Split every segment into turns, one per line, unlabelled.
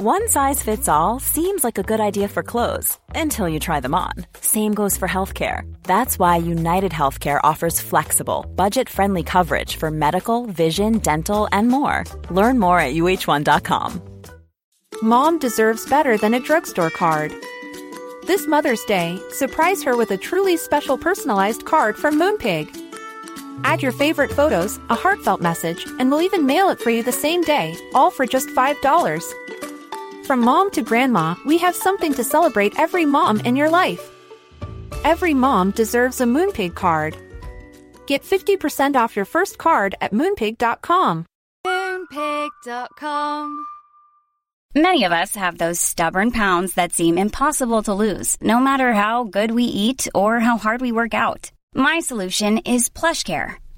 One size fits all seems like a good idea for clothes until you try them on. Same goes for healthcare. That's why United Healthcare offers flexible, budget friendly coverage for medical, vision, dental, and more. Learn more at uh1.com.
Mom deserves better than a drugstore card. This Mother's Day, surprise her with a truly special personalized card from Moonpig. Add your favorite photos, a heartfelt message, and we'll even mail it for you the same day, all for just $5. From mom to grandma, we have something to celebrate every mom in your life. Every mom deserves a Moonpig card. Get 50% off your first card at moonpig.com.
Moonpig.com.
Many of us have those stubborn pounds that seem impossible to lose, no matter how good we eat or how hard we work out. My solution is PlushCare.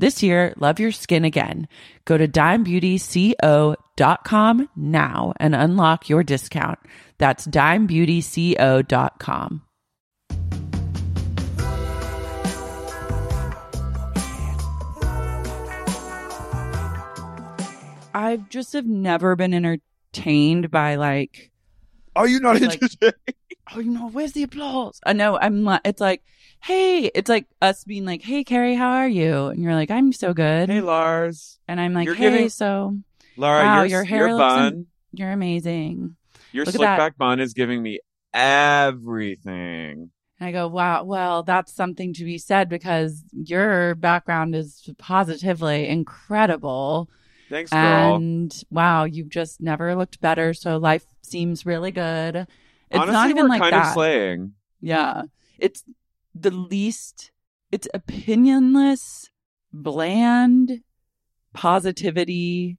This year, love your skin again. Go to dimebeautyco.com now and unlock your discount. That's dimebeautyco.com. I've just have never been entertained by like,
Are you not
Like-
interested?
Oh, you know, where's the applause? I know I'm not, it's like, hey, it's like us being like, hey, Carey, how are you? And you're like, I'm so good.
hey, Lars.
and I'm like,
you're
hey, so
Lara,
Wow,
your,
hair
your
looks
bun,
you're amazing.
your
look
slick back bun is giving me everything.
And I go, wow, well, that's something to be said because your background is positively incredible.
Thanks, girl.
And wow, you've just never looked better. So life seems really good. It's
Honestly,
not even
we're
like
kind
that.
of slaying.
Yeah. It's the least, it's opinionless, bland positivity.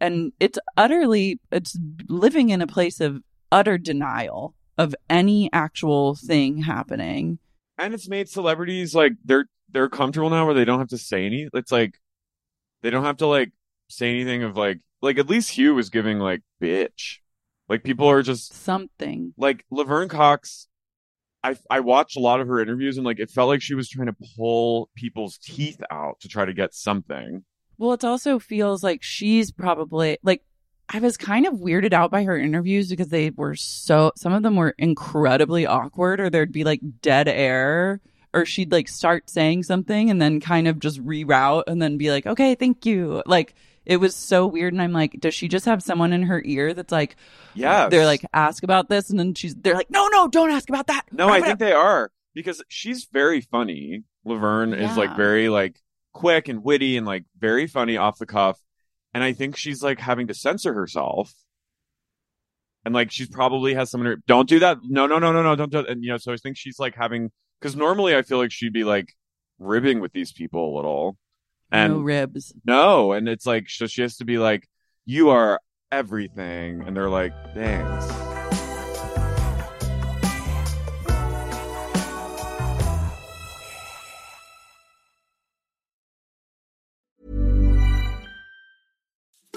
And it's utterly, it's living in a place of utter denial of any actual thing happening.
and it's made celebrities like they're they're comfortable now where they don't have to say any it's like they don't have to like say anything of like like at least Hugh was giving like bitch like people are just
Something.
like Laverne Cox I I watched a lot of her interviews and like it felt like she was trying to pull people's teeth out to try to get something
Well, it also feels like she's probably like I was kind of weirded out by her interviews because they were so some of them were incredibly awkward or there'd be like dead air or she'd like start saying something and then kind of just reroute and then be like, "Okay, thank you." Like it was so weird and I'm like, does she just have someone in her ear that's like
yeah
they're like ask about this and then she's they're like, "No, no, don't ask about that."
No, I think they are because she's very funny. Laverne is like very like quick and witty and like very funny off the cuff. And I think she's like having to censor herself. And like she's probably has someone don't do that. No, no, no, no, no, don't do it. And you know, so I think she's like having because normally I feel like she'd be like ribbing with these people a little. And
no ribs.
no, and it's like so she has to be like, you are everything. And they're like, thanks.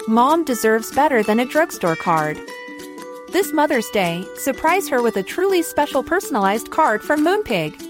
Mom deserves better than a drugstore card. This Mother's Day, surprise her with a truly special personalized card from Moonpig.